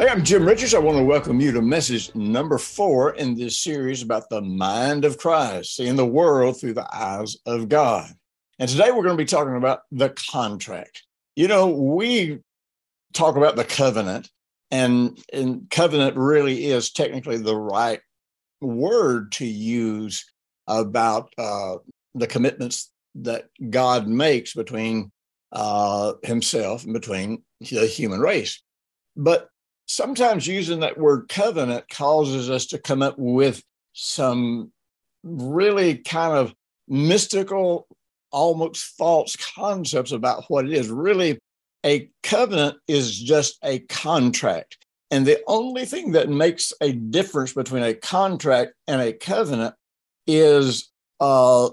Hey, I'm Jim Richards. I want to welcome you to message number four in this series about the mind of Christ, seeing the world through the eyes of God. And today we're going to be talking about the contract. You know, we talk about the covenant, and, and covenant really is technically the right word to use about uh, the commitments that God makes between uh, himself and between the human race. But sometimes using that word covenant causes us to come up with some really kind of mystical, almost false concepts about what it is. Really, a covenant is just a contract. And the only thing that makes a difference between a contract and a covenant is uh,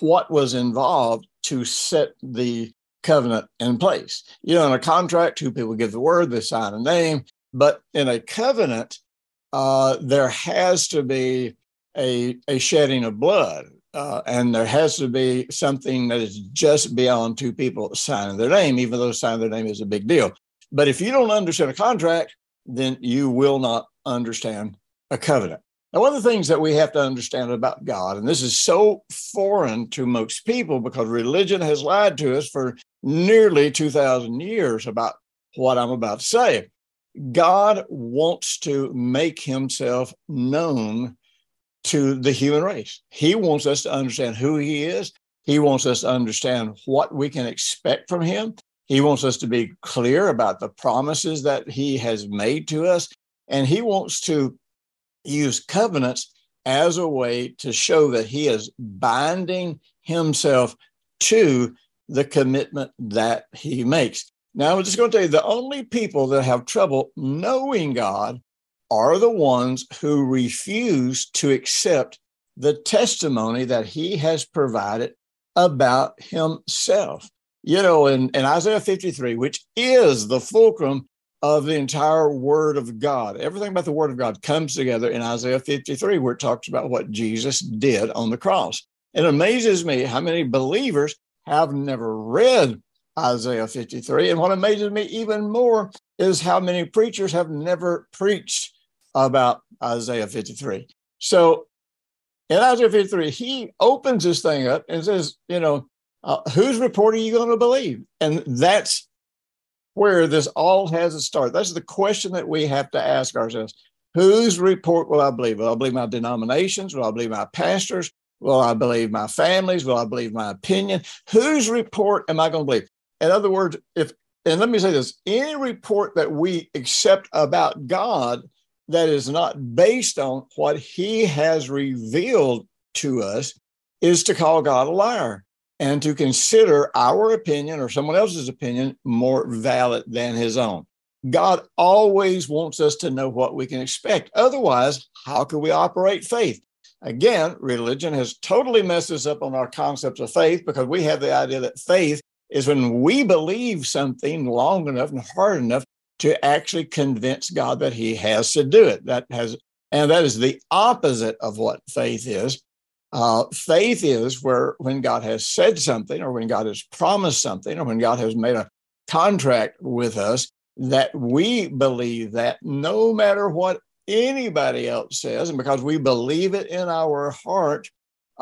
what was involved to set the covenant in place. You know, in a contract, two people give the word, they sign a name, but in a covenant, uh, there has to be a, a shedding of blood. Uh, and there has to be something that is just beyond two people signing their name, even though signing their name is a big deal. But if you don't understand a contract, then you will not understand a covenant. Now, one of the things that we have to understand about God, and this is so foreign to most people because religion has lied to us for nearly 2,000 years about what I'm about to say. God wants to make himself known to the human race. He wants us to understand who he is. He wants us to understand what we can expect from him. He wants us to be clear about the promises that he has made to us. And he wants to use covenants as a way to show that he is binding himself to the commitment that he makes. Now, I'm just going to tell you the only people that have trouble knowing God are the ones who refuse to accept the testimony that he has provided about himself. You know, in, in Isaiah 53, which is the fulcrum of the entire Word of God, everything about the Word of God comes together in Isaiah 53, where it talks about what Jesus did on the cross. It amazes me how many believers have never read Isaiah 53. And what amazes me even more is how many preachers have never preached about Isaiah 53. So in Isaiah 53, he opens this thing up and says, you know, uh, whose report are you going to believe? And that's where this all has a start. That's the question that we have to ask ourselves. Whose report will I believe? Will I believe my denominations? Will I believe my pastors? Will I believe my families? Will I believe my opinion? Whose report am I going to believe? In other words, if, and let me say this any report that we accept about God that is not based on what he has revealed to us is to call God a liar and to consider our opinion or someone else's opinion more valid than his own. God always wants us to know what we can expect. Otherwise, how can we operate faith? Again, religion has totally messed us up on our concepts of faith because we have the idea that faith is when we believe something long enough and hard enough to actually convince God that He has to do it. That has, and that is the opposite of what faith is. Uh, faith is where when God has said something, or when God has promised something, or when God has made a contract with us, that we believe that no matter what anybody else says, and because we believe it in our heart,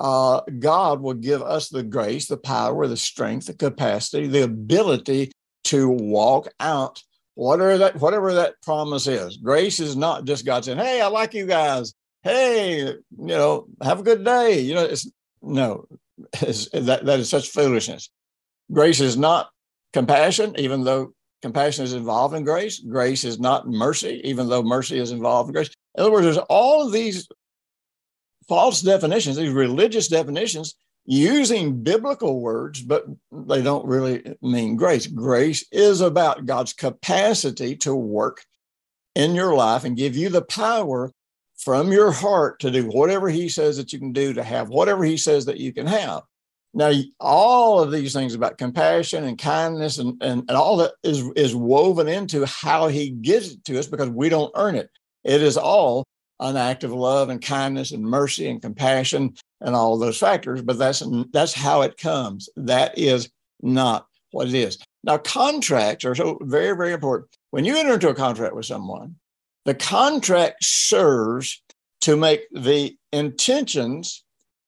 uh, God will give us the grace, the power, the strength, the capacity, the ability to walk out whatever that whatever that promise is. Grace is not just God saying, "Hey, I like you guys. Hey, you know, have a good day." You know, it's no, it's, that that is such foolishness. Grace is not compassion, even though compassion is involved in grace. Grace is not mercy, even though mercy is involved in grace. In other words, there's all of these false definitions, these religious definitions, using biblical words, but they don't really mean grace. Grace is about God's capacity to work in your life and give you the power from your heart to do whatever he says that you can do, to have whatever he says that you can have. Now, all of these things about compassion and kindness and, and, and all that is, is woven into how he gives it to us because we don't earn it. It is all an act of love and kindness and mercy and compassion and all those factors, but that's that's how it comes. That is not what it is. Now, contracts are so very, very important. When you enter into a contract with someone, the contract serves to make the intentions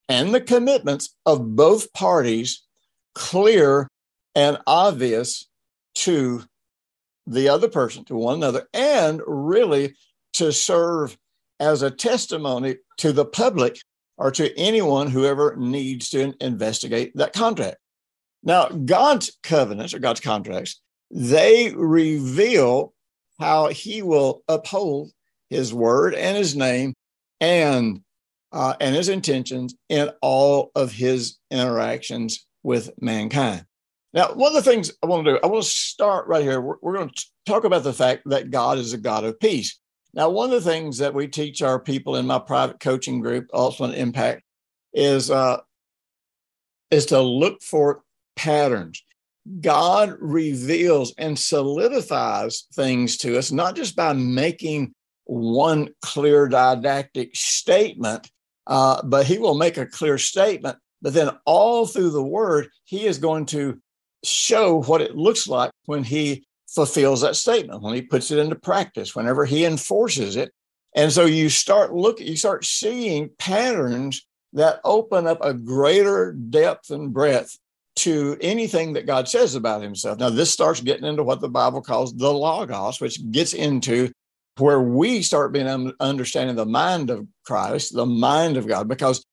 and the commitments of both parties clear and obvious to the other person, to one another, and really to serve as a testimony to the public or to anyone who ever needs to investigate that contract. Now, God's covenants or God's contracts, they reveal how he will uphold his word and his name and uh, and his intentions in all of his interactions with mankind. Now, one of the things I want to do, I want to start right here. We're, we're going to talk about the fact that God is a God of peace. Now, one of the things that we teach our people in my private coaching group, Ultimate Impact, is uh, is to look for patterns. God reveals and solidifies things to us, not just by making one clear didactic statement, uh, but He will make a clear statement. But then, all through the Word, He is going to show what it looks like when He fulfills that statement, when he puts it into practice, whenever he enforces it. And so you start looking, you start seeing patterns that open up a greater depth and breadth to anything that God says about himself. Now, this starts getting into what the Bible calls the Logos, which gets into where we start being understanding the mind of Christ, the mind of God, because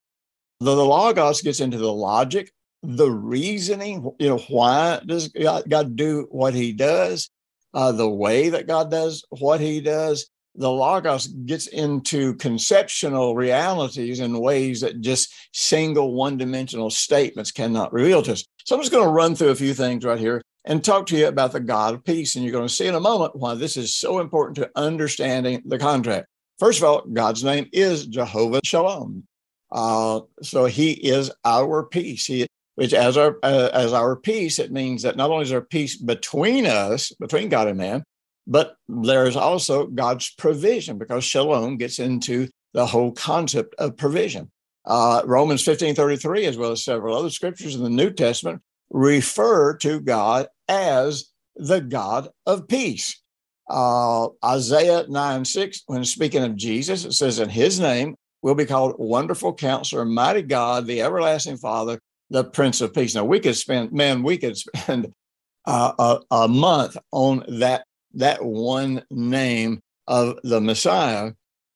the, the Logos gets into the logic the reasoning, you know, why does God, God do what he does, uh, the way that God does what he does. The Logos gets into conceptual realities in ways that just single one dimensional statements cannot reveal to us. So I'm just going to run through a few things right here and talk to you about the God of peace. And you're going to see in a moment why this is so important to understanding the contract. First of all, God's name is Jehovah Shalom. Uh, so he is our peace. He, which as our uh, as our peace, it means that not only is there peace between us, between God and man, but there is also God's provision because shalom gets into the whole concept of provision. Uh, Romans 15 33, as well as several other scriptures in the New Testament, refer to God as the God of peace. Uh, Isaiah 9 6, when speaking of Jesus, it says, In his name will be called Wonderful Counselor, Mighty God, the Everlasting Father, the Prince of Peace. Now we could spend, man, we could spend uh, a, a month on that that one name of the Messiah.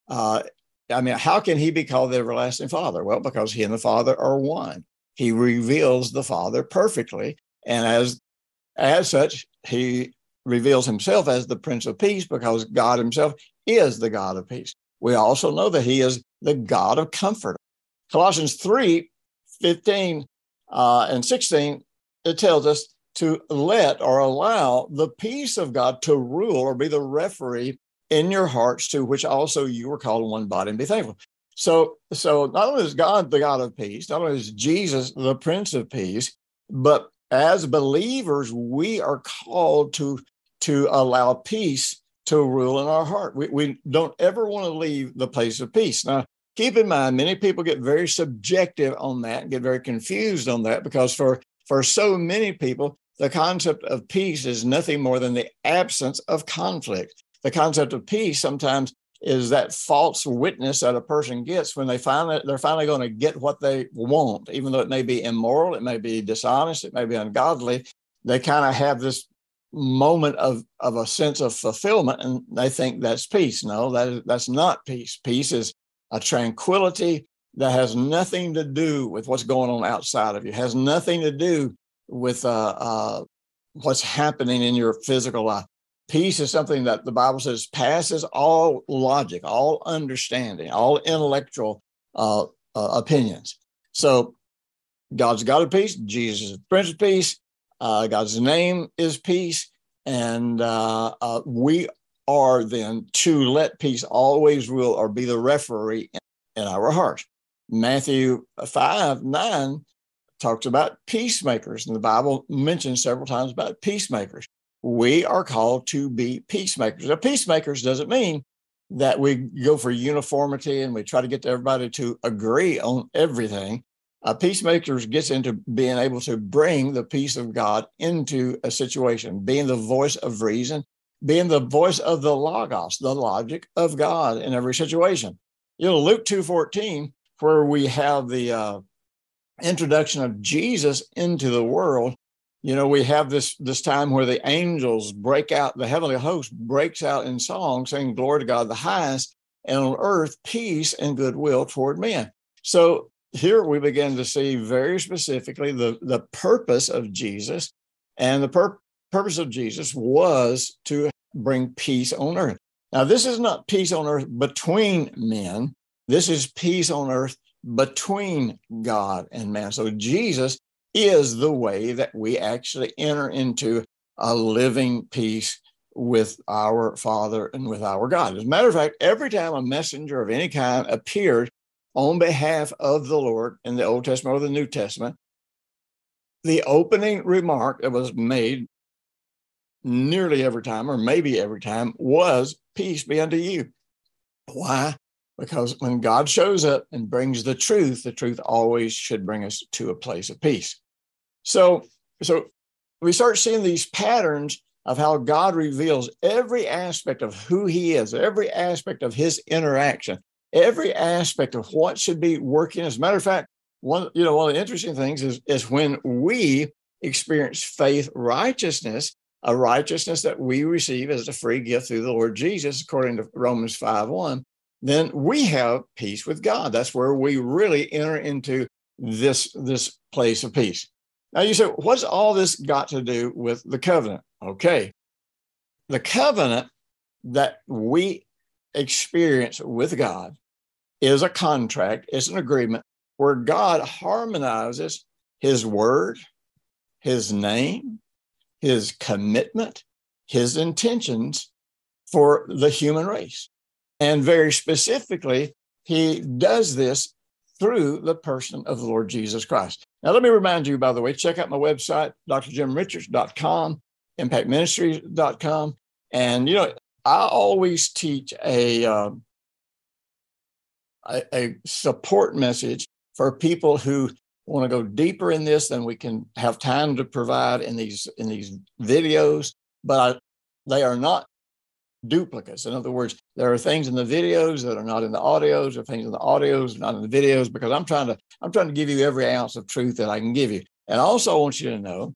Uh, I mean, how can he be called the everlasting Father? Well, because he and the Father are one. He reveals the Father perfectly, and as as such, he reveals himself as the Prince of Peace because God Himself is the God of peace. We also know that He is the God of comfort. Colossians 3 15 uh, and 16, it tells us to let or allow the peace of God to rule or be the referee in your hearts to which also you were called one body and be thankful. So, so not only is God the God of peace, not only is Jesus the Prince of Peace, but as believers, we are called to, to allow peace to rule in our heart. We, we don't ever want to leave the place of peace. Now, keep in mind, many people get very subjective on that and get very confused on that because for, for so many people, the concept of peace is nothing more than the absence of conflict. The concept of peace sometimes is that false witness that a person gets when they finally they're finally going to get what they want, even though it may be immoral, it may be dishonest, it may be ungodly. They kind of have this moment of, of a sense of fulfillment and they think that's peace. No, that is, that's not peace. Peace is a tranquility that has nothing to do with what's going on outside of you, has nothing to do with uh, uh, what's happening in your physical life. Peace is something that the Bible says passes all logic, all understanding, all intellectual uh, uh opinions. So God's God of peace, Jesus is the Prince of Peace, uh, God's name is peace, and uh, we are then to let peace always rule or be the referee in our hearts. Matthew 5 9 talks about peacemakers, and the Bible mentions several times about peacemakers. We are called to be peacemakers. Now, peacemakers doesn't mean that we go for uniformity and we try to get everybody to agree on everything. A peacemaker gets into being able to bring the peace of God into a situation, being the voice of reason, being the voice of the logos, the logic of God in every situation. You know, Luke 2.14, where we have the uh, introduction of Jesus into the world, you know, we have this this time where the angels break out, the heavenly host breaks out in song, saying, Glory to God the highest, and on earth peace and goodwill toward men. So here we begin to see very specifically the, the purpose of Jesus. And the pur- purpose of Jesus was to bring peace on earth. Now, this is not peace on earth between men, this is peace on earth between God and man. So, Jesus is the way that we actually enter into a living peace with our Father and with our God. As a matter of fact, every time a messenger of any kind appeared on behalf of the Lord in the Old Testament or the New Testament, the opening remark that was made nearly every time, or maybe every time, was peace be unto you. Why? Because when God shows up and brings the truth, the truth always should bring us to a place of peace. So, so we start seeing these patterns of how God reveals every aspect of who He is, every aspect of His interaction, every aspect of what should be working. As a matter of fact, one you know one of the interesting things is is when we experience faith righteousness, a righteousness that we receive as a free gift through the Lord Jesus, according to Romans 5 1, then we have peace with God. That's where we really enter into this, this place of peace. Now you say, what's all this got to do with the covenant? Okay. The covenant that we experience with God is a contract, it's an agreement where God harmonizes his word, his name, his commitment, his intentions for the human race. And very specifically, he does this through the person of the Lord Jesus Christ. Now, let me remind you, by the way, check out my website, drjimrichards.com, impactministries.com. And, you know, I always teach a, uh, a, a support message for people who want to go deeper in this than we can have time to provide in these in these videos but I, they are not duplicates. In other words there are things in the videos that are not in the audios or things in the audios not in the videos because i'm trying to i'm trying to give you every ounce of truth that i can give you. And I also want you to know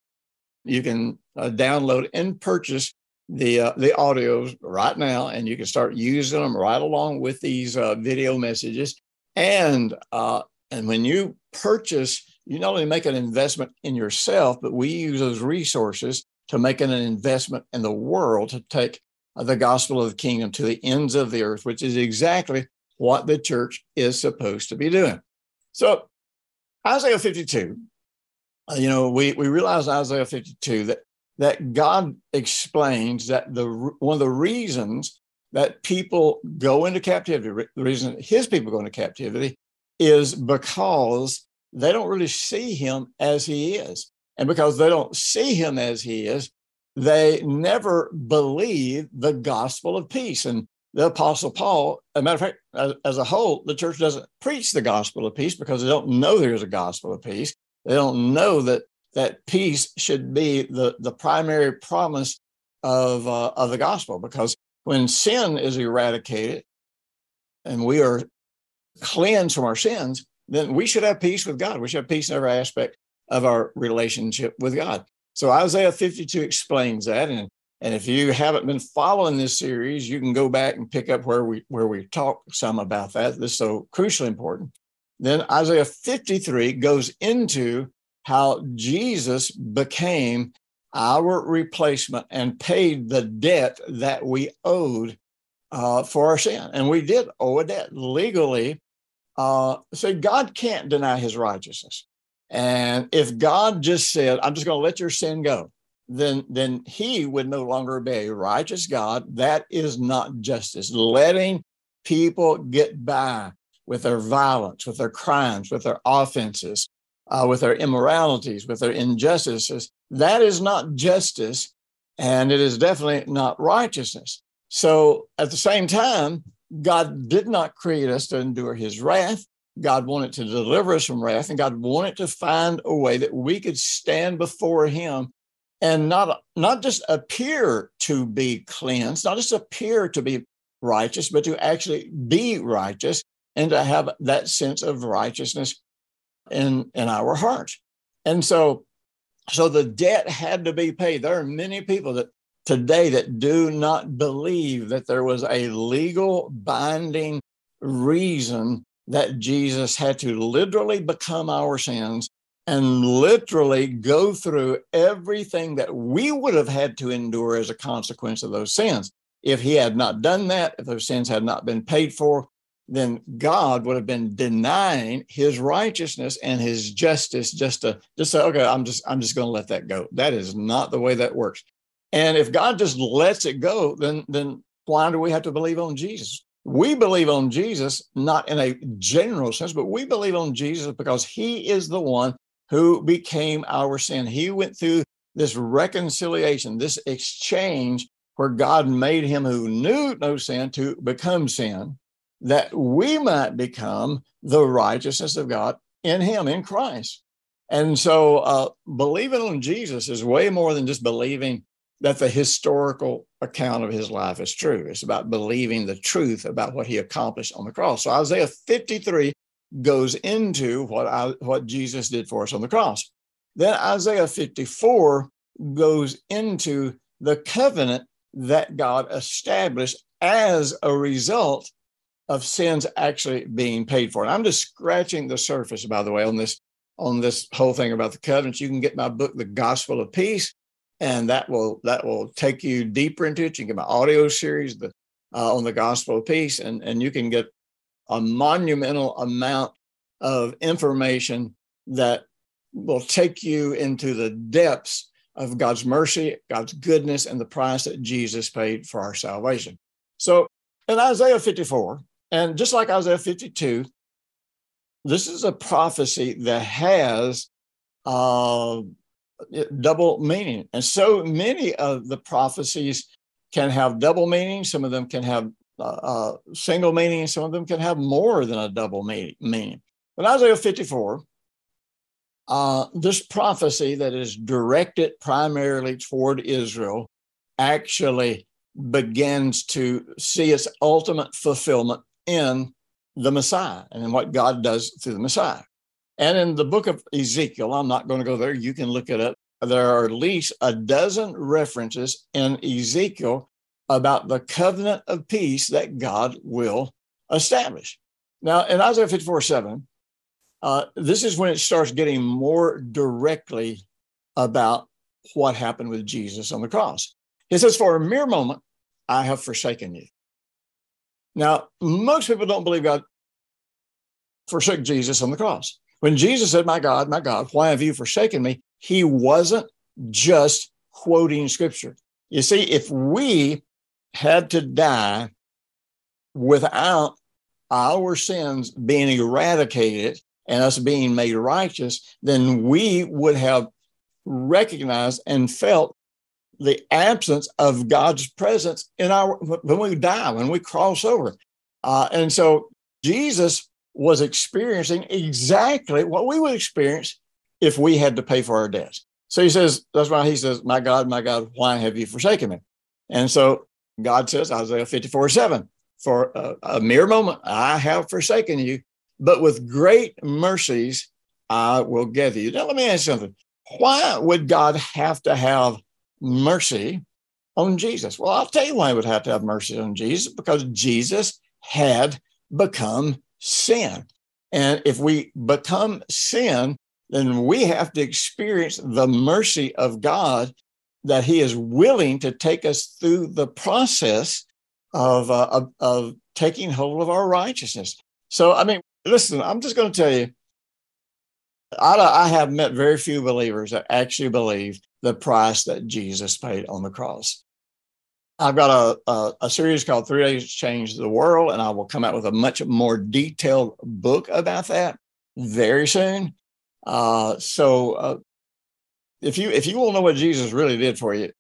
you can uh, download and purchase the uh, the audios right now and you can start using them right along with these uh, video messages. And uh, and when you purchase, you not only make an investment in yourself, but we use those resources to make an investment in the world to take the gospel of the kingdom to the ends of the earth, which is exactly what the church is supposed to be doing. So, Isaiah 52, uh, you know, we, we realize Isaiah 52 that, that God explains that the one of the reasons that people go into captivity, the reason his people go into captivity is because they don't really see him as he is. And because they don't see him as he is, they never believe the gospel of peace. And the Apostle Paul, as a matter of fact, as, as, a whole, the church doesn't preach the gospel of peace because they don't know there's a gospel of peace. They don't know that that peace should be the, the primary promise of, uh, of the gospel. Because when sin is eradicated and we are cleansed from our sins, then we should have peace with God. We should have peace in every aspect of our relationship with God. So Isaiah 52 explains that. And, and if you haven't been following this series, you can go back and pick up where we where we talk some about that. This is so crucially important. Then Isaiah 53 goes into how Jesus became our replacement and paid the debt that we owed uh, for our sin. And we did owe a debt legally uh, so God can't deny his righteousness. And if God just said, I'm just going to let your sin go, then then he would no longer be a righteous God. That is not justice. Letting people get by with their violence, with their crimes, with their offenses, uh, with their immoralities, with their injustices, that is not justice, and it is definitely not righteousness. So at the same time, God did not create us to endure his wrath. God wanted to deliver us from wrath, and God wanted to find a way that we could stand before him and not, not just appear to be cleansed, not just appear to be righteous, but to actually be righteous and to have that sense of righteousness in, in our hearts. And so, so the debt had to be paid. There are many people that today that do not believe that there was a legal binding reason that Jesus had to literally become our sins and literally go through everything that we would have had to endure as a consequence of those sins. If he had not done that, if those sins had not been paid for, then God would have been denying his righteousness and his justice just to just say, okay, I'm just I'm just going to let that go. That is not the way that works. And if God just lets it go, then then why do we have to believe on Jesus? We believe on Jesus not in a general sense, but we believe on Jesus because he is the one who became our sin. He went through this reconciliation, this exchange where God made him who knew no sin to become sin that we might become the righteousness of God in Him, in Christ. And so uh, believing on Jesus is way more than just believing that the historical account of his life is true. It's about believing the truth about what he accomplished on the cross. So Isaiah 53 goes into what, I, what Jesus did for us on the cross. Then Isaiah 54 goes into the covenant that God established as a result of sins actually being paid for. And I'm just scratching the surface, by the way, on this on this whole thing about the covenants. You can get my book, The Gospel of Peace, and that will that will take you deeper into it. You can get my audio series the, uh, on the Gospel of Peace, and and you can get a monumental amount of information that will take you into the depths of God's mercy, God's goodness, and the price that Jesus paid for our salvation. So in Isaiah 54, and just like Isaiah 52, this is a prophecy that has uh, double meaning. And so many of the prophecies can have double meaning. Some of them can have uh, uh, single meaning. Some of them can have more than a double meaning. But Isaiah 54, uh, this prophecy that is directed primarily toward Israel actually begins to see its ultimate fulfillment in the Messiah and in what God does through the Messiah. And in the book of Ezekiel, I'm not going to go there, you can look it up. There are at least a dozen references in Ezekiel about the covenant of peace that God will establish. Now, in Isaiah 54 7, uh, this is when it starts getting more directly about what happened with Jesus on the cross. He says, For a mere moment, I have forsaken you. Now, most people don't believe God forsook Jesus on the cross. When Jesus said, My God, my God, why have you forsaken me? He wasn't just quoting scripture. You see, if we had to die without our sins being eradicated and us being made righteous, then we would have recognized and felt the absence of God's presence in our when we die, when we cross over. Uh, and so Jesus was experiencing exactly what we would experience if we had to pay for our debts. So he says, that's why he says, My God, my God, why have you forsaken me? And so God says, Isaiah 54 7, for a, a mere moment I have forsaken you, but with great mercies I will gather you. Now, let me ask something. Why would God have to have mercy on Jesus. Well, I'll tell you why he would have to have mercy on Jesus because Jesus had become sin. And if we become sin, then we have to experience the mercy of God that He is willing to take us through the process of, uh, of, of taking hold of our righteousness. So, I mean, listen, I'm just going to tell you, I, I have met very few believers that actually believe the price that Jesus paid on the cross. I've got a, a, a, series called Three Days Change the World, and I will come out with a much more detailed book about that very soon. Uh, so, uh, if you if you want to know what Jesus really did for you,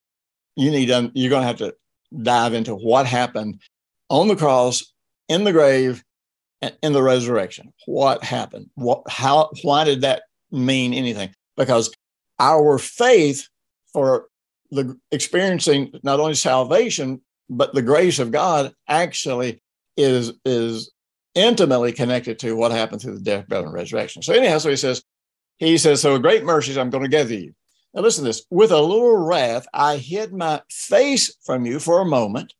you need um, you're going to have to dive into what happened on the cross, in the grave, and in the resurrection. What happened? What? How? Why did that mean anything? Because our faith for the experiencing not only salvation but the grace of God actually is is intimately connected to what happened through the death, burial, and resurrection. So anyhow, so he says, he says, so great mercies I'm going to gather you. Now listen to this. With a little wrath, I hid my face from you for a moment,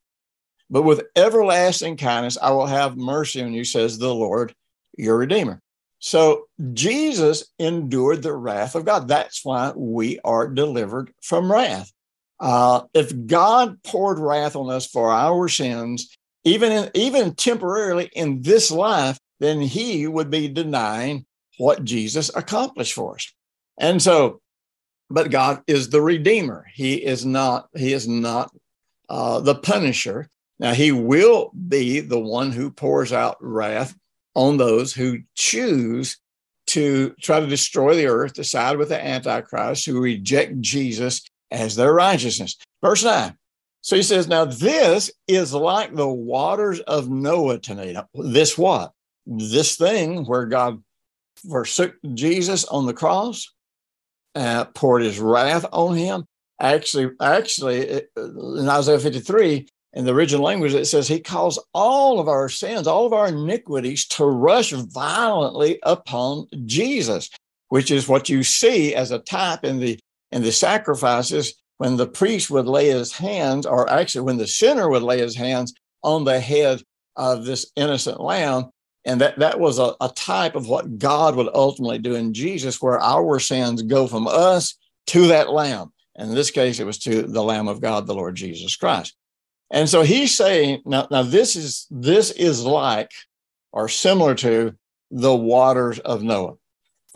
but with everlasting kindness, I will have mercy on you, says the Lord, your Redeemer. So Jesus endured the wrath of God. That's why we are delivered from wrath. Uh, if God poured wrath on us for our sins, even in, even temporarily in this life, then He would be denying what Jesus accomplished for us. And so, but God is the Redeemer. He is not. He is not uh, the punisher. Now He will be the one who pours out wrath on those who choose to try to destroy the earth, to side with the Antichrist, who reject Jesus as their righteousness. Verse 9. So he says, Now this is like the waters of Noah tonight. This what? This thing where God forsook Jesus on the cross, uh, poured his wrath on him. Actually, actually, in Isaiah 53, in the original language, it says he caused all of our sins, all of our iniquities to rush violently upon Jesus, which is what you see as a type in the in the sacrifices when the priest would lay his hands, or actually when the sinner would lay his hands on the head of this innocent lamb. And that, that was a, a type of what God would ultimately do in Jesus, where our sins go from us to that lamb. And in this case, it was to the Lamb of God, the Lord Jesus Christ. And so he's saying, now, now this is this is like or similar to the waters of Noah.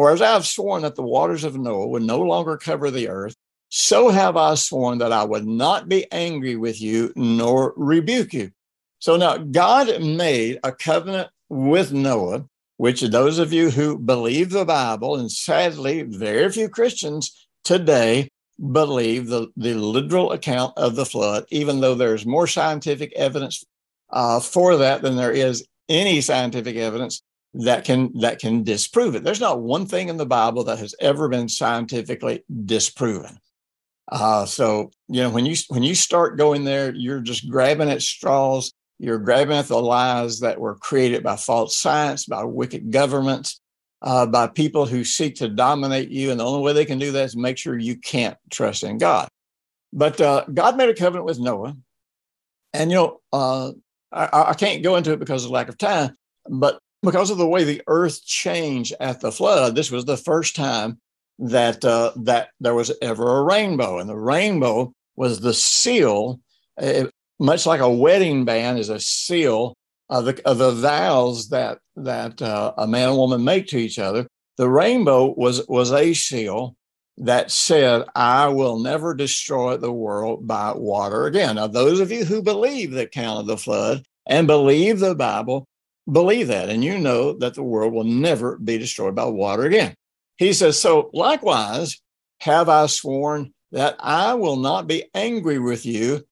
For as I have sworn that the waters of Noah would no longer cover the earth, so have I sworn that I would not be angry with you nor rebuke you. So now God made a covenant with Noah, which those of you who believe the Bible, and sadly, very few Christians today believe the, the literal account of the flood, even though there's more scientific evidence uh, for that than there is any scientific evidence that can that can disprove it. There's not one thing in the Bible that has ever been scientifically disproven. Uh, so you know when you when you start going there, you're just grabbing at straws. You're grabbing at the lies that were created by false science, by wicked governments, uh, by people who seek to dominate you. And the only way they can do that is make sure you can't trust in God. But uh, God made a covenant with Noah. And, you know, uh, I, I, can't go into it because of lack of time, but because of the way the earth changed at the flood, this was the first time that uh, that there was ever a rainbow, and the rainbow was the seal, it, much like a wedding band is a seal of the of the vows that that uh, a man and woman make to each other. The rainbow was was a seal that said, "I will never destroy the world by water again." Now, those of you who believe the account of the flood and believe the Bible believe that, and you know that the world will never be destroyed by water again. He says, So likewise, have I sworn that I will not be angry with you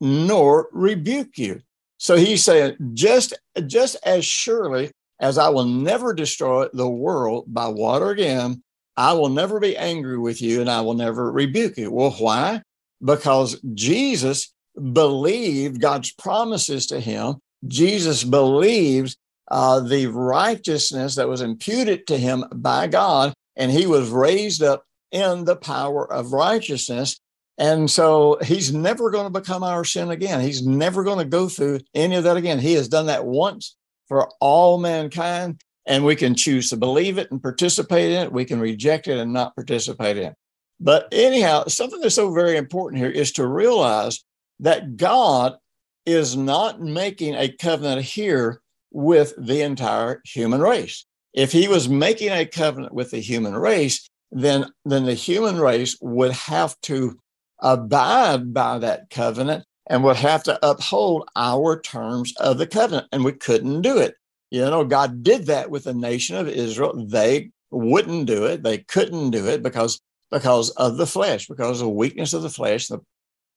nor rebuke you. So he's saying, just, just as surely as I will never destroy the world by water again, I will never be angry with you and I will never rebuke you. Well, why? Because Jesus believed God's promises to him. Jesus believes uh, the righteousness that was imputed to him by God, and he was raised up in the power of righteousness. And so he's never going to become our sin again. He's never going to go through any of that again. He has done that once for all mankind, and we can choose to believe it and participate in it. We can reject it and not participate in it. But anyhow, something that's so very important here is to realize that God is not making a covenant here with the entire human race. If he was making a covenant with the human race, then, then the human race would have to abide by that covenant and would have to uphold our terms of the covenant. And we couldn't do it. You know, God did that with the nation of Israel. They wouldn't do it. They couldn't do it because because of the flesh, because of the weakness of the flesh the,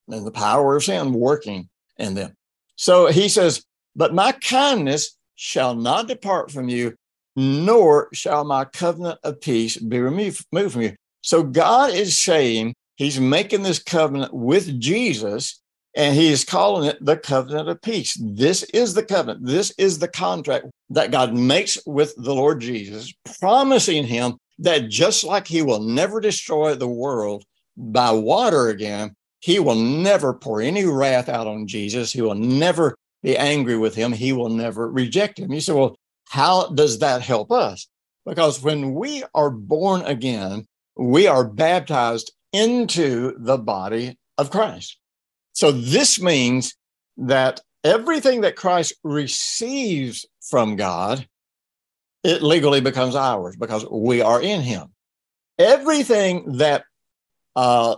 and the power of sin working in them. So he says, But my kindness shall not depart from you, nor shall my covenant of peace be removed from you. So God is saying he's making this covenant with Jesus and he is calling it the covenant of peace. This is the covenant. This is the contract that God makes with the Lord Jesus, promising him that just like he will never destroy the world by water again, he will never pour any wrath out on Jesus. He will never be angry with him. He will never reject him. You say, well, how does that help us? Because when we are born again, we are baptized into the body of Christ. So this means that everything that Christ receives from God, it legally becomes ours because we are in him. Everything that uh,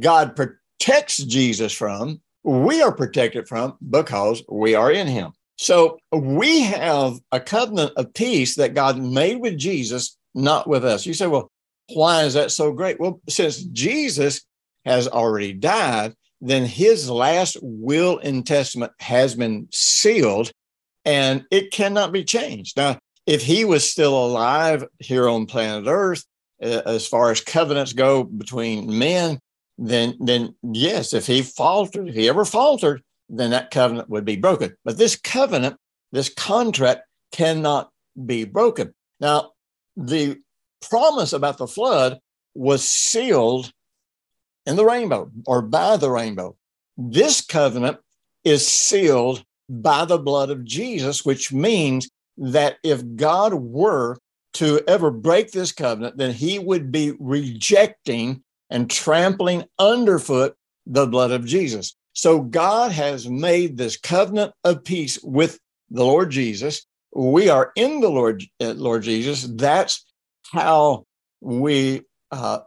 God protects Jesus from, we are protected from because we are in him. So we have a covenant of peace that God made with Jesus, not with us. You say, well, why is that so great? Well, since Jesus has already died, then his last will and testament has been sealed and it cannot be changed. Now, if he was still alive here on planet Earth, uh, as far as covenants go between men, then then yes, if he faltered, if he ever faltered, then that covenant would be broken. But this covenant, this contract cannot be broken. Now, the promise about the flood was sealed in the rainbow or by the rainbow. This covenant is sealed by the blood of Jesus, which means that if God were to ever break this covenant, then he would be rejecting and trampling underfoot the blood of Jesus. So God has made this covenant of peace with the Lord Jesus. We are in the Lord, uh, Lord Jesus. That's how we uh,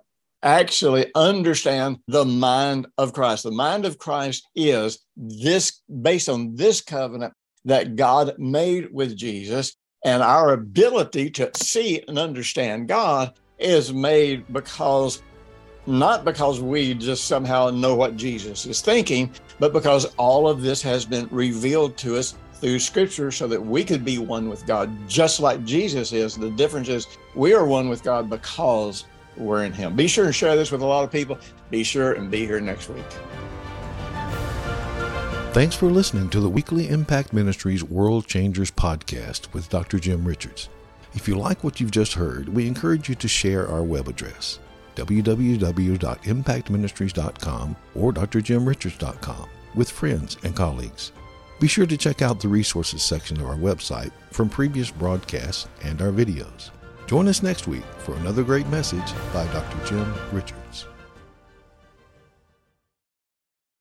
actually understand the mind of Christ. The mind of Christ is this based on this covenant that God made with Jesus, and our ability to see and understand God is made because not because we just somehow know what Jesus is thinking, but because all of this has been revealed to us through scripture so that we could be one with God, just like Jesus is. The difference is we are one with God because we're in Him. Be sure and share this with a lot of people. Be sure and be here next week. Thanks for listening to the weekly Impact Ministries World Changers podcast with Dr. Jim Richards. If you like what you've just heard, we encourage you to share our web address www.impactministries.com or drjimrichards.com with friends and colleagues. Be sure to check out the resources section of our website from previous broadcasts and our videos. Join us next week for another great message by Dr. Jim Richards.